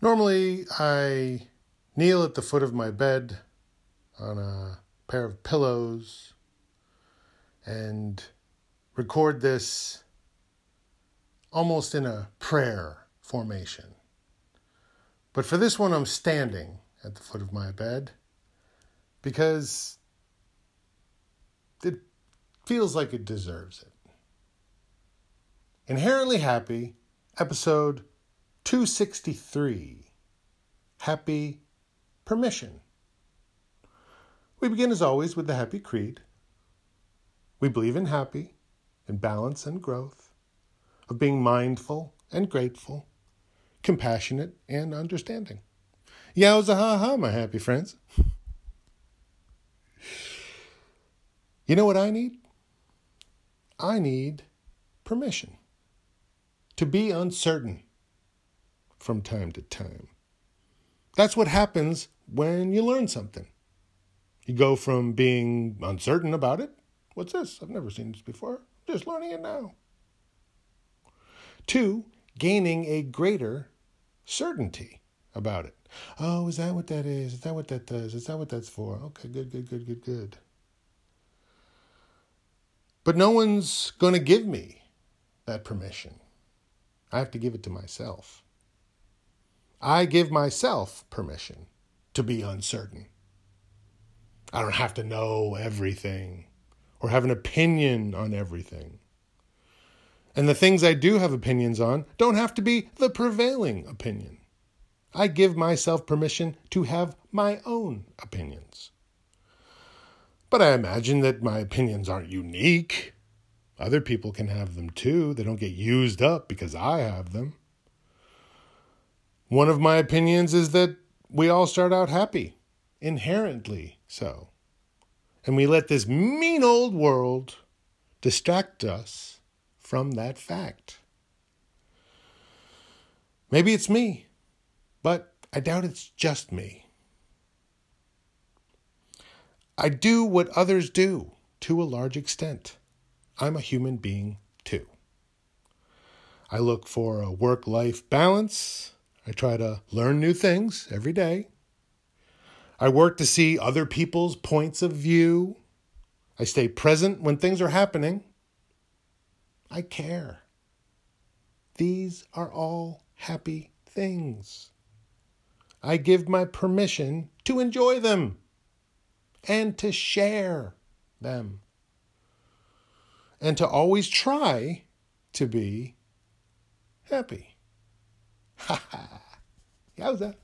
Normally, I kneel at the foot of my bed on a pair of pillows and record this almost in a prayer formation. But for this one, I'm standing at the foot of my bed because it feels like it deserves it. Inherently Happy, episode 263 Happy Permission. We begin, as always, with the Happy Creed. We believe in happy, in balance and growth, of being mindful and grateful, compassionate and understanding. Yowza ha ha, my happy friends. You know what I need? I need permission to be uncertain from time to time. That's what happens when you learn something. You go from being uncertain about it. What's this? I've never seen this before. I'm just learning it now. To gaining a greater certainty about it. Oh, is that what that is? Is that what that does? Is that what that's for? Okay, good, good, good, good, good. But no one's going to give me that permission. I have to give it to myself. I give myself permission to be uncertain. I don't have to know everything or have an opinion on everything. And the things I do have opinions on don't have to be the prevailing opinion. I give myself permission to have my own opinions. But I imagine that my opinions aren't unique. Other people can have them too. They don't get used up because I have them. One of my opinions is that we all start out happy, inherently so. And we let this mean old world distract us from that fact. Maybe it's me, but I doubt it's just me. I do what others do to a large extent. I'm a human being too. I look for a work life balance I try to learn new things every day. I work to see other people's points of view. I stay present when things are happening. I care. These are all happy things. I give my permission to enjoy them and to share them and to always try to be happy. Ha ha. Yowza.